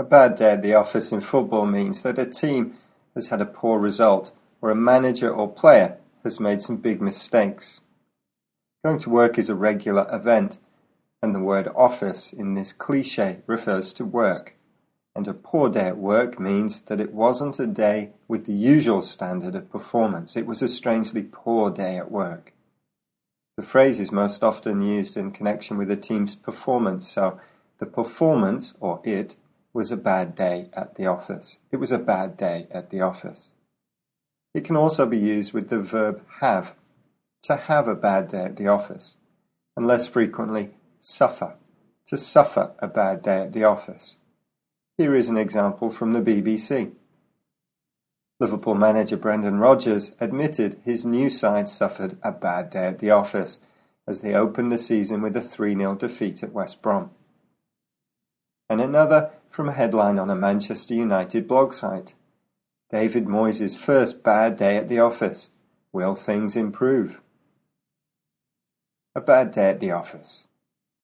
A bad day at the office in football means that a team has had a poor result or a manager or player has made some big mistakes. Going to work is a regular event, and the word office in this cliche refers to work. And a poor day at work means that it wasn't a day with the usual standard of performance. It was a strangely poor day at work. The phrase is most often used in connection with a team's performance, so the performance, or it, was a bad day at the office. It was a bad day at the office. It can also be used with the verb have, to have a bad day at the office, and less frequently, suffer, to suffer a bad day at the office. Here is an example from the BBC. Liverpool manager Brendan Rodgers admitted his new side suffered a bad day at the office as they opened the season with a 3 0 defeat at West Brom. And another from a headline on a Manchester United blog site David Moyes' first bad day at the office. Will things improve? A bad day at the office.